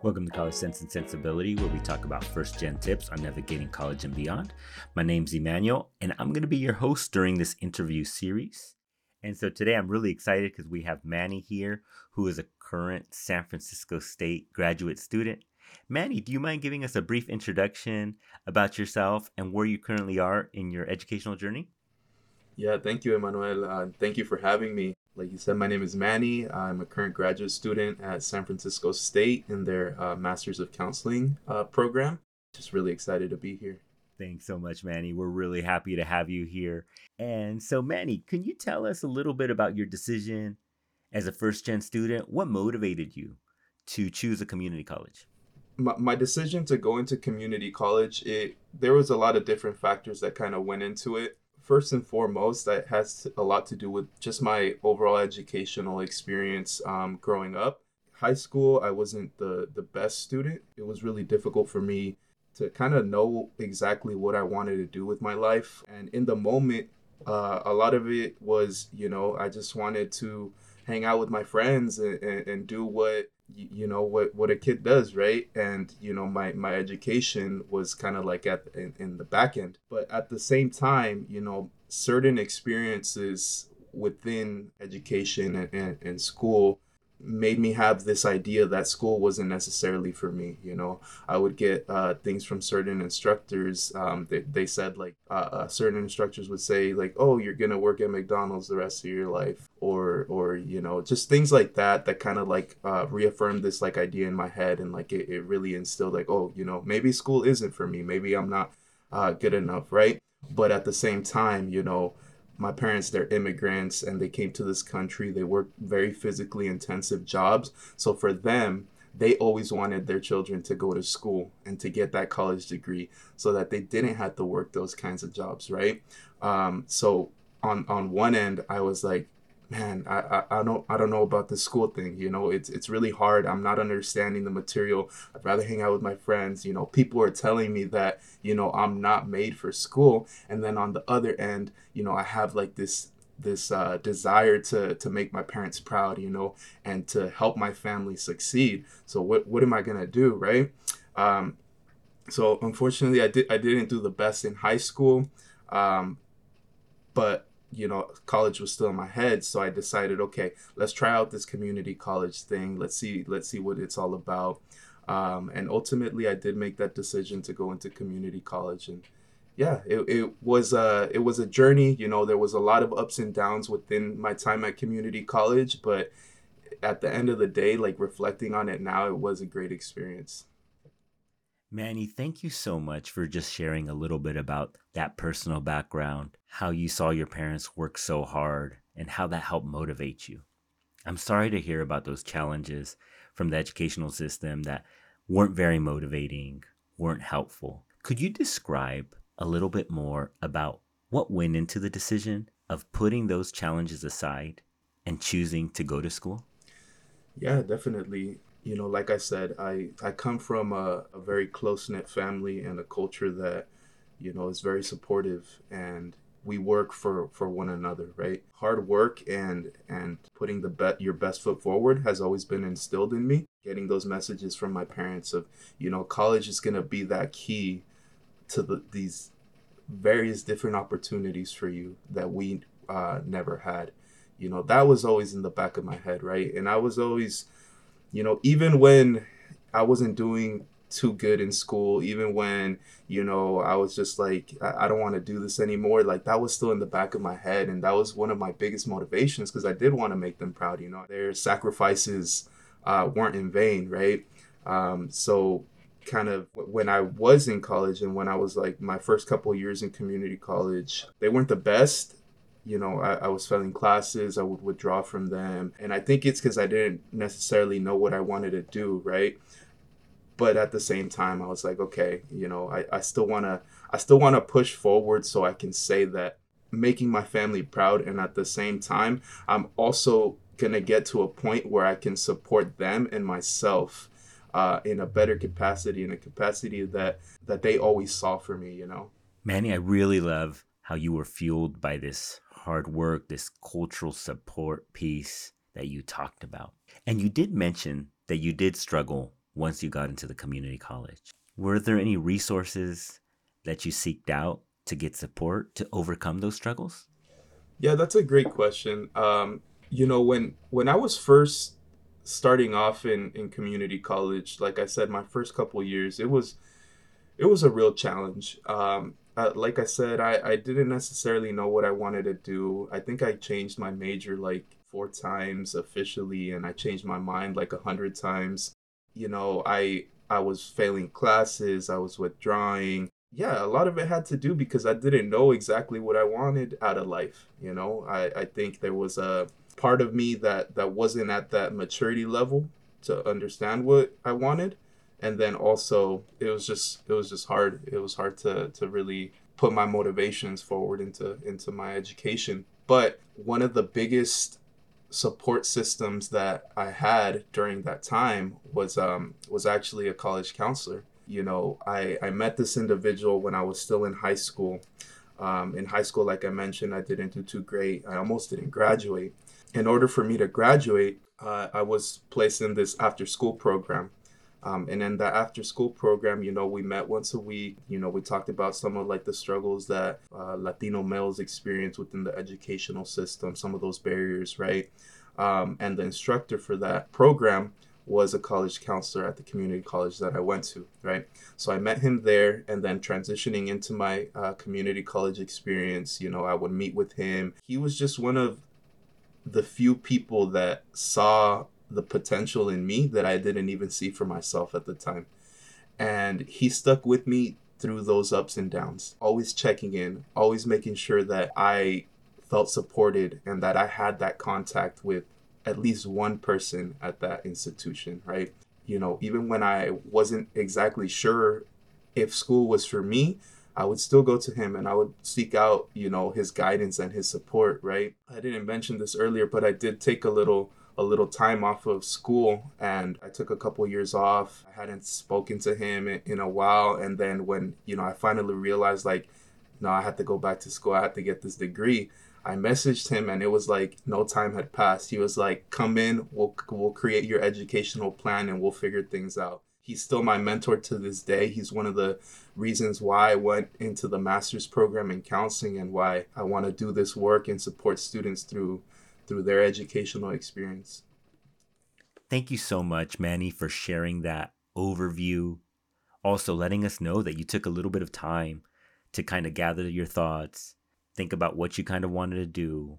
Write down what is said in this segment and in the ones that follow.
Welcome to College Sense and Sensibility, where we talk about first gen tips on navigating college and beyond. My name's Emmanuel, and I'm going to be your host during this interview series. And so today I'm really excited because we have Manny here, who is a current San Francisco State graduate student. Manny, do you mind giving us a brief introduction about yourself and where you currently are in your educational journey? Yeah, thank you, Emmanuel. Uh, thank you for having me. Like you said, my name is Manny. I'm a current graduate student at San Francisco State in their uh, Masters of Counseling uh, program. Just really excited to be here. Thanks so much, Manny. We're really happy to have you here. And so, Manny, can you tell us a little bit about your decision as a first gen student? What motivated you to choose a community college? My, my decision to go into community college, it there was a lot of different factors that kind of went into it first and foremost, that has a lot to do with just my overall educational experience um, growing up. High school, I wasn't the, the best student. It was really difficult for me to kind of know exactly what I wanted to do with my life. And in the moment, uh, a lot of it was, you know, I just wanted to hang out with my friends and, and, and do what you you know what what a kid does right? And you know my my education was kind of like at in, in the back end. But at the same time you know certain experiences within education and, and, and school made me have this idea that school wasn't necessarily for me you know? I would get uh, things from certain instructors um, they, they said like uh, uh, certain instructors would say like oh you're gonna work at mcdonald's the rest of your life or or you know just things like that that kind of like uh, reaffirmed this like idea in my head and like it, it really instilled like oh you know maybe school isn't for me maybe i'm not uh, good enough right? But at the same time you know my parents they're immigrants and they came to this country. They work very physically intensive jobs. So for them they always wanted their children to go to school and to get that college degree so that they didn't have to work those kinds of jobs right? Um, so on on one end i was like man, I, I, I don't I don't know about the school thing. You know, it's it's really hard. I'm not understanding the material. I'd rather hang out with my friends. You know, people are telling me that you know I'm not made for school, and then on the other end, you know, I have like this this uh, desire to to make my parents proud. You know, and to help my family succeed. So what what am I gonna do, right? Um, so unfortunately, I did I didn't do the best in high school, um, but you know college was still in my head so i decided okay let's try out this community college thing. Let's see let's see what it's all about. Um, and ultimately i did make that decision to go into community college and yeah it, it was a it was a journey. You know there was a lot of ups and downs within my time at community college but at the end of the day like reflecting on it now it was a great experience Manny, thank you so much for just sharing a little bit about that personal background, how you saw your parents work so hard, and how that helped motivate you. I'm sorry to hear about those challenges from the educational system that weren't very motivating, weren't helpful. Could you describe a little bit more about what went into the decision of putting those challenges aside and choosing to go to school? Yeah, definitely you know, like I said, I, I come from a, a very close knit family and a culture that, you know, is very supportive and we work for, for one another, right? Hard work and and putting the bet your best foot forward has always been instilled in me. Getting those messages from my parents of, you know, college is gonna be that key to the, these various different opportunities for you that we uh, never had. You know, that was always in the back of my head, right? And I was always you know, even when I wasn't doing too good in school, even when, you know, I was just like, I, I don't want to do this anymore, like that was still in the back of my head. And that was one of my biggest motivations because I did want to make them proud, you know, their sacrifices uh, weren't in vain, right? Um, so, kind of when I was in college and when I was like my first couple years in community college, they weren't the best you know I, I was failing classes i would withdraw from them. And i think it's because i didn't necessarily know what i wanted to do right? But at the same time i was like okay you know i, I still want to i still want to push forward so i can say that making my family proud. And at the same time i'm also to get to a point where i can support them and myself uh, in a better capacity in a capacity that that they always saw for me you know? Manny i really love how you were fueled by this hard work, this cultural support piece that you talked about. And you did mention that you did struggle once you got into the community college? Were there any resources that you seeked out to get support to overcome those struggles? Yeah, that's a great question. Um, you know, when when I was first starting off in in community college, like I said, my first couple years, it was it was a real challenge. Um, uh, like I said, I, I didn't necessarily know what I wanted to do. I think I changed my major like four times officially, and I changed my mind like a hundred times. You know, I I was failing classes, I was withdrawing. Yeah, a lot of it had to do because I didn't know exactly what I wanted out of life. You know, I, I think there was a part of me that that wasn't at that maturity level to understand what I wanted and then also it was just it was just hard. It was hard to to really put my motivations forward into into my education. But one of the biggest support systems that I had during that time was um was actually a college counselor. You know I I met this individual when I was still in high school. Um, in high school like I mentioned I didn't do too great. I almost didn't graduate. In order for me to graduate uh, I was placed in this after school program um, and then the after school program, you know, we met once a week. You know, we talked about some of like the struggles that uh, Latino males experience within the educational system, some of those barriers, right? Um, and the instructor for that program was a college counselor at the community college that I went to, right? So I met him there, and then transitioning into my uh, community college experience, you know, I would meet with him. He was just one of the few people that saw the potential in me that I didn't even see for myself at the time. And he stuck with me through those ups and downs, always checking in, always making sure that I felt supported and that I had that contact with at least one person at that institution, right? You know, even when I wasn't exactly sure if school was for me, I would still go to him and I would seek out, you know, his guidance and his support, right? I didn't mention this earlier, but I did take a little a little time off of school and I took a couple years off. I hadn't spoken to him in, a while. And then when, you know, I finally realized like, no, I had to go back to school. I had to get this degree. I messaged him and it was like no time had passed. He was like, "Come in, we'll we'll create your educational plan and we'll figure things out." He's still my mentor to this day. He's one of the reasons why I went into the master's program in counseling and why I want to do this work and support students through through their educational experience. Thank you so much, Manny, for sharing that overview. Also, letting us know that you took a little bit of time to kind of gather your thoughts, think about what you kind of wanted to do.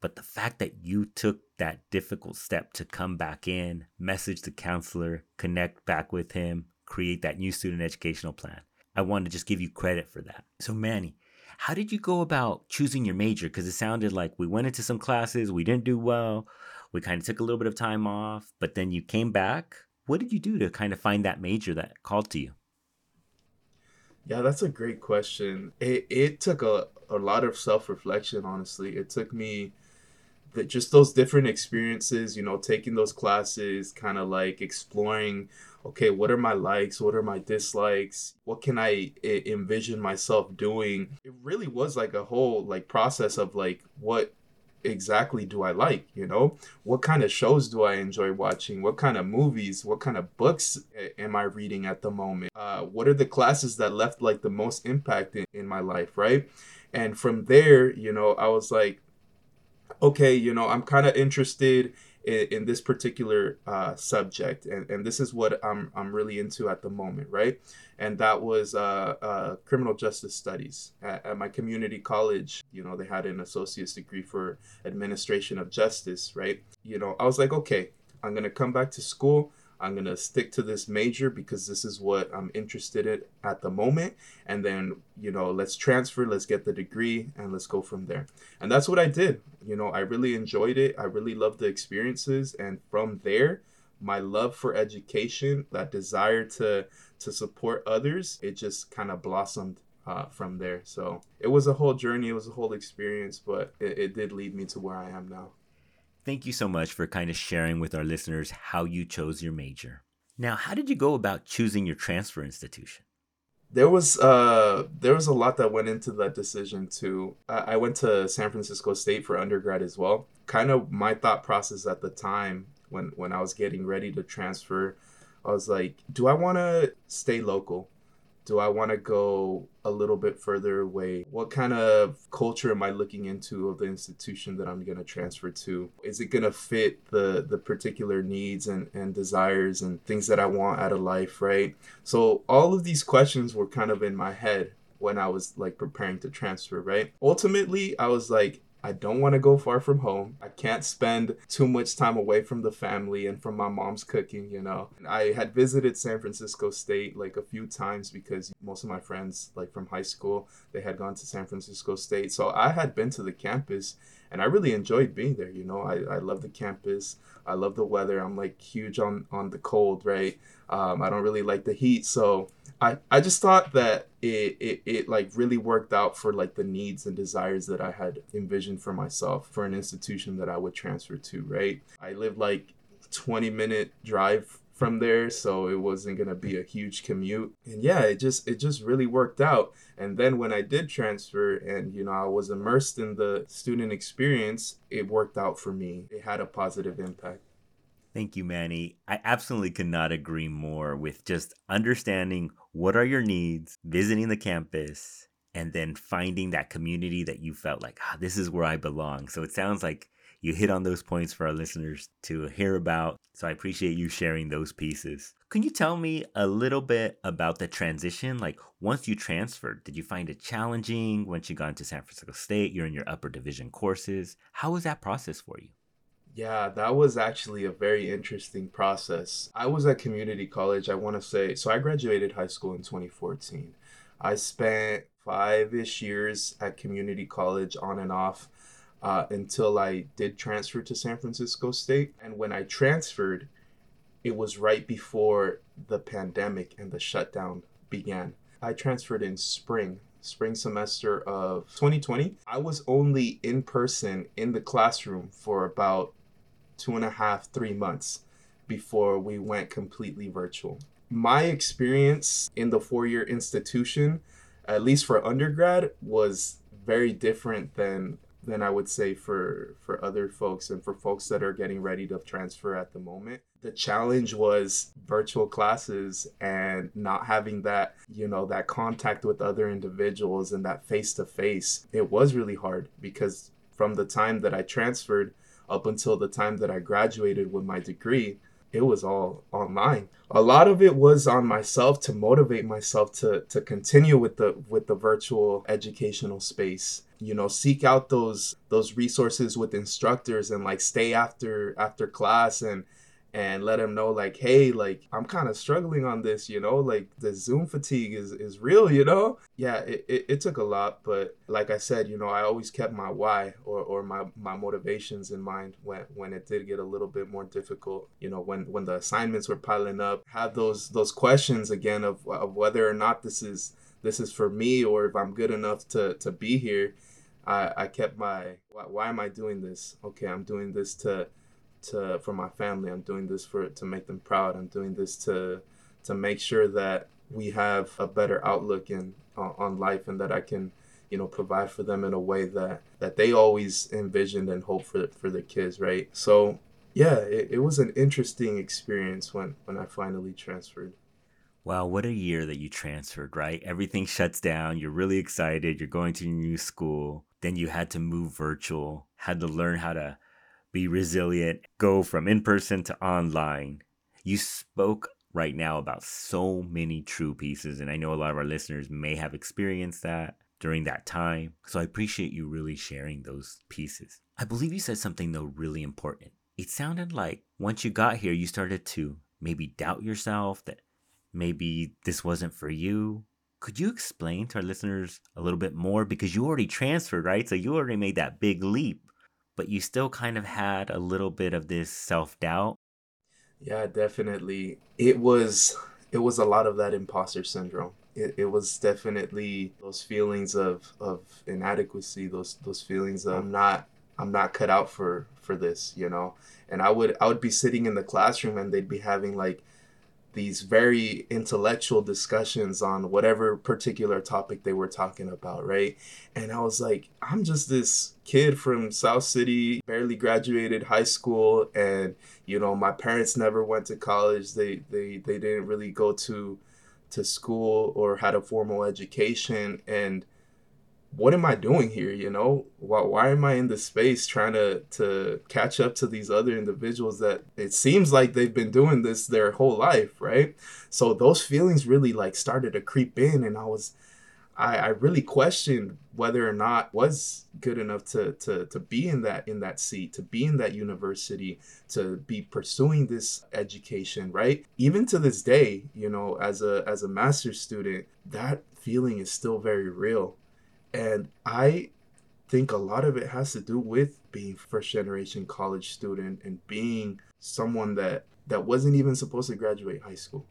But the fact that you took that difficult step to come back in, message the counselor, connect back with him, create that new student educational plan, I want to just give you credit for that. So, Manny, how did you go about choosing your major? Because it sounded like we went into some classes, we didn't do well, we kind of took a little bit of time off, but then you came back. What did you do to kind of find that major that called to you? Yeah, that's a great question. It, it took a, a lot of self reflection, honestly. It took me that just those different experiences, you know, taking those classes, kind of like exploring okay, what are my likes? What are my dislikes? What can I I- envision myself doing? It really was like a whole like process of like what exactly do I like? You know, what kind of shows do I enjoy watching? What kind of movies? What kind of books am I reading at the moment? Uh, what are the classes that left like the most impact in, in my life, right? And from there, you know, I was like, okay, you know, I'm kind of interested in, in this particular uh, subject, and, and this is what I'm I'm really into at the moment, right? And that was uh, uh, criminal justice studies at, at my community college. You know, they had an associate's degree for administration of justice, right? You know, I was like, okay, I'm gonna come back to school. I'm going to stick to this major because this is what I'm interested in at the moment. And then, you know, let's transfer, let's get the degree, and let's go from there. And that's what I did. You know, I really enjoyed it. I really loved the experiences. And from there, my love for education, that desire to to support others, it just kind of blossomed uh, from there. So it was a whole journey, it was a whole experience, but it, it did lead me to where I am now. Thank you so much for kind of sharing with our listeners how you chose your major. Now, how did you go about choosing your transfer institution? There was uh there was a lot that went into that decision too. I, I went to San Francisco State for undergrad as well. Kind of my thought process at the time when when I was getting ready to transfer, I was like, do I want to stay local? Do I want to go a little bit further away? What kind of culture am I looking into of the institution that I'm going to transfer to? Is it going to fit the the particular needs and, and desires and things that I want out of life, right? So all of these questions were kind of in my head when I was like preparing to transfer, right? Ultimately, I was like, I don't want to go far from home. I can't spend too much time away from the family and from my mom's cooking, you know. I had visited San Francisco State like a few times because most of my friends like from high school, they had gone to San Francisco State. So I had been to the campus and I really enjoyed being there, you know. I, I love the campus. I love the weather. I'm like huge on on the cold, right? Um, I don't really like the heat, so I, I just thought that it, it, it like really worked out for like the needs and desires that I had envisioned for myself for an institution that I would transfer to, right? I lived like 20 minute drive from there so it wasn't going to be a huge commute. And yeah it just it just really worked out. And then when i did transfer and you know i was immersed in the student experience it worked out for me. It had a positive impact Thank you, Manny. I absolutely cannot agree more with just understanding what are your needs, visiting the campus, and then finding that community that you felt like, ah, this is where I belong. So it sounds like you hit on those points for our listeners to hear about. So I appreciate you sharing those pieces. Can you tell me a little bit about the transition? Like once you transferred, did you find it challenging once you got into San Francisco State? You're in your upper division courses. How was that process for you? Yeah, that was actually a very interesting process. I was at community college, I want to say. So I graduated high school in 2014. I spent five ish years at community college on and off uh, until I did transfer to San Francisco State. And when I transferred, it was right before the pandemic and the shutdown began. I transferred in spring spring semester of 2020. I was only in person in the classroom for about two and a half, three months before we went completely virtual. My experience in the four year institution, at least for undergrad, was very different than than I would say for for other folks and for folks that are getting ready to transfer at the moment. The challenge was virtual classes and not having that, you know, that contact with other individuals and that face to face. It was really hard because from the time that I transferred up until the time that I graduated with my degree, it was all online. A lot of it was on myself to motivate myself to to continue with the with the virtual educational space. You know, seek out those those resources with instructors and like stay after after class and and let him know like hey like i'm kind of struggling on this you know like the zoom fatigue is is real you know? Yeah it, it, it, took a lot but like i said you know i always kept my why or, or my my motivations in mind when when it did get a little bit more difficult you know when when the assignments were piling up. Have those those questions again of, of whether or not this is this is for me or if i'm good enough to to be here. I i kept my why, why am i doing this? Okay i'm doing this to to for my family. I'm doing this for to make them proud. I'm doing this to to make sure that we have a better outlook in uh, on life and that I can you know provide for them in a way that that they always envisioned and hoped for for their kids right so yeah it, it was an interesting experience when when i finally transferred Wow, what a year that you transferred, right? Everything shuts down. You're really excited. You're going to your new school. Then you had to move virtual, had to learn how to be resilient, go from in person to online. You spoke right now about so many true pieces, and I know a lot of our listeners may have experienced that during that time. So I appreciate you really sharing those pieces. I believe you said something, though, really important. It sounded like once you got here, you started to maybe doubt yourself that maybe this wasn't for you. Could you explain to our listeners a little bit more? Because you already transferred, right? So you already made that big leap but you still kind of had a little bit of this self doubt. Yeah, definitely. It was it was a lot of that imposter syndrome. It, it was definitely those feelings of, of inadequacy, those those feelings of I'm not I'm not cut out for for this, you know. And I would I would be sitting in the classroom and they'd be having like these very intellectual discussions on whatever particular topic they were talking about, right? And I was like, I'm just this kid from South City, barely graduated high school, and you know, my parents never went to college. They they they didn't really go to to school or had a formal education and what am I doing here? You know, why, why am I in this space trying to to catch up to these other individuals that it seems like they've been doing this their whole life, right? So those feelings really like started to creep in, and I was, I, I really questioned whether or not was good enough to to to be in that in that seat, to be in that university, to be pursuing this education, right? Even to this day, you know, as a as a master's student, that feeling is still very real and I think a lot of it has to do with being first generation college student and being someone that that wasn't even supposed to graduate high school.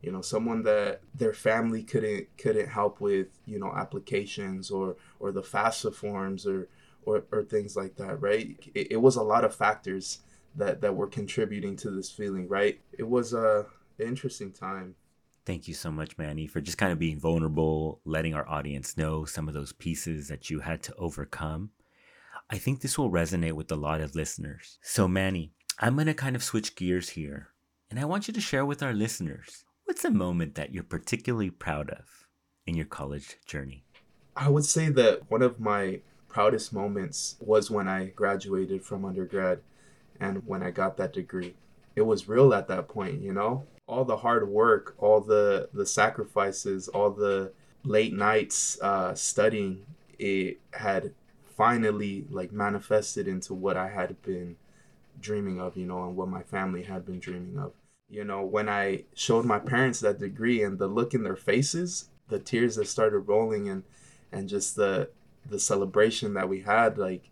You know someone that their family couldn't couldn't help with you know applications or or the fafsa forms or or, or things like that right? It, it was a lot of factors that that were contributing to this feeling right? It was uh, a interesting time Thank you so much, Manny, for just kind of being vulnerable, letting our audience know some of those pieces that you had to overcome. I think this will resonate with a lot of listeners. So, Manny, I'm going to kind of switch gears here, and I want you to share with our listeners what's a moment that you're particularly proud of in your college journey? I would say that one of my proudest moments was when I graduated from undergrad and when I got that degree. It was real at that point, you know? All the hard work, all the the sacrifices, all the late nights uh, studying, it had finally like manifested into what I had been dreaming of, you know, and what my family had been dreaming of. You know, when I showed my parents that degree and the look in their faces, the tears that started rolling and and just the the celebration that we had, like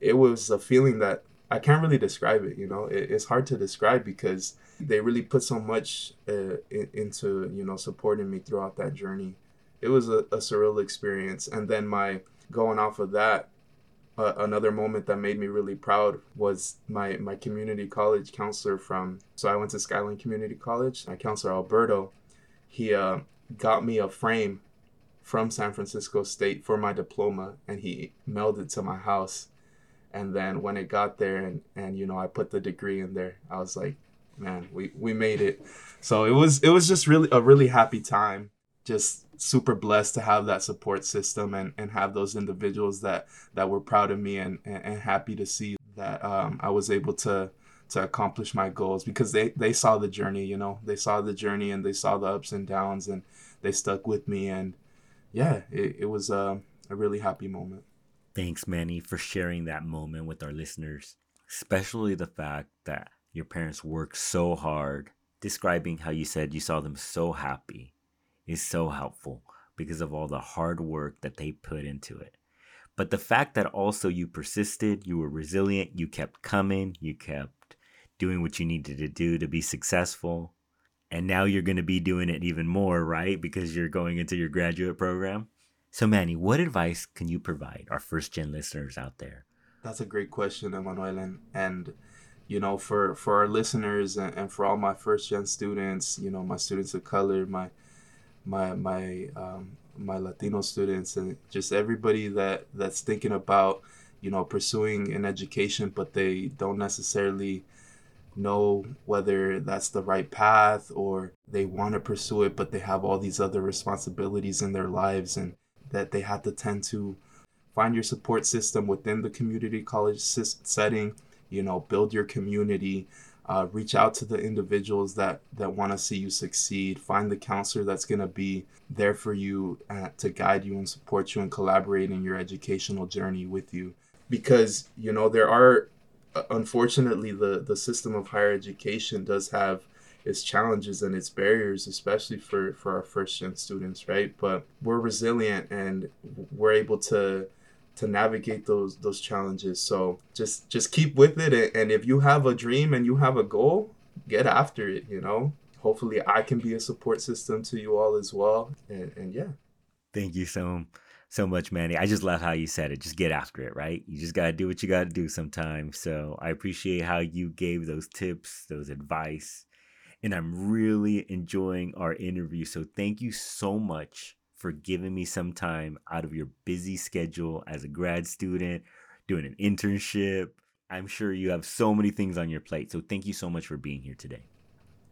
it was a feeling that I can't really describe it. You know, it, it's hard to describe because they really put so much uh, in, into you know supporting me throughout that journey. It was a, a surreal experience, and then my going off of that, uh, another moment that made me really proud was my my community college counselor from. So I went to Skyline Community College. My counselor Alberto, he uh, got me a frame from San Francisco State for my diploma, and he mailed it to my house. And then when it got there, and and you know I put the degree in there, I was like, man, we we made it. So it was it was just really a really happy time. Just super blessed to have that support system and, and have those individuals that that were proud of me and, and, and happy to see that um, I was able to to accomplish my goals because they, they saw the journey, you know, they saw the journey and they saw the ups and downs and they stuck with me. And yeah, it, it was a, a really happy moment. Thanks, Manny, for sharing that moment with our listeners, especially the fact that your parents worked so hard. Describing how you said you saw them so happy is so helpful because of all the hard work that they put into it. But the fact that also you persisted, you were resilient, you kept coming, you kept doing what you needed to do to be successful. And now you're going to be doing it even more, right? Because you're going into your graduate program. So, Manny, what advice can you provide our first gen listeners out there? That's a great question, Emmanuel. And, and you know, for for our listeners and, and for all my first gen students, you know, my students of color, my my my um, my Latino students, and just everybody that that's thinking about, you know, pursuing an education, but they don't necessarily know whether that's the right path or they want to pursue it, but they have all these other responsibilities in their lives, and that they have to tend to find your support system within the community college setting you know build your community uh, reach out to the individuals that that want to see you succeed find the counselor that's going to be there for you uh, to guide you and support you and collaborate in your educational journey with you. Because you know there are uh, unfortunately the the system of higher education does have its challenges and its barriers especially for for our first gen students right but we're resilient and we're able to to navigate those those challenges. So just just keep with it, and if you have a dream and you have a goal, get after it. You know, hopefully I can be a support system to you all as well. And, and yeah. Thank you so so much, Manny. I just love how you said it. Just get after it, right? You just gotta do what you gotta do sometimes. So I appreciate how you gave those tips, those advice. And I'm really enjoying our interview. So thank you so much for giving me some time out of your busy schedule as a grad student, doing an internship. I'm sure you have so many things on your plate. So thank you so much for being here today.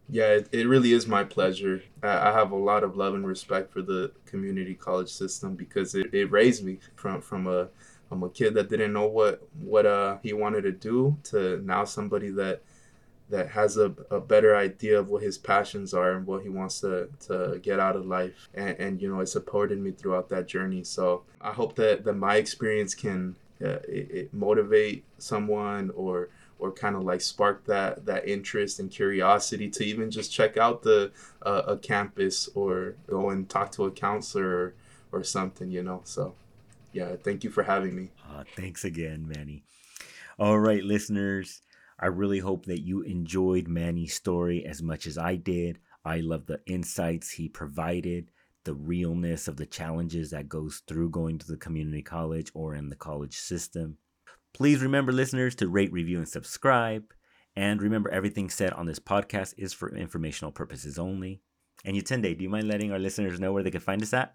Yeah, it, it really is my pleasure. I, I have a lot of love and respect for the community college system because it, it raised me from from a from a kid that didn't know what what uh he wanted to do to now somebody that that has a, a better idea of what his passions are and what he wants to, to get out of life. And, and you know it supported me throughout that journey. So i hope that, that my experience can uh, it, it motivate someone or or kind of like spark that that interest and curiosity to even just check out the uh, a campus or go and talk to a counselor or, or something you know? So yeah thank you for having me. Uh, thanks again manny. All right listeners i really hope that you enjoyed manny's story as much as i did i love the insights he provided the realness of the challenges that goes through going to the community college or in the college system Please remember, listeners, to rate, review, and subscribe. And remember, everything said on this podcast is for informational purposes only. And Yatunde, do you mind letting our listeners know where they can find us at?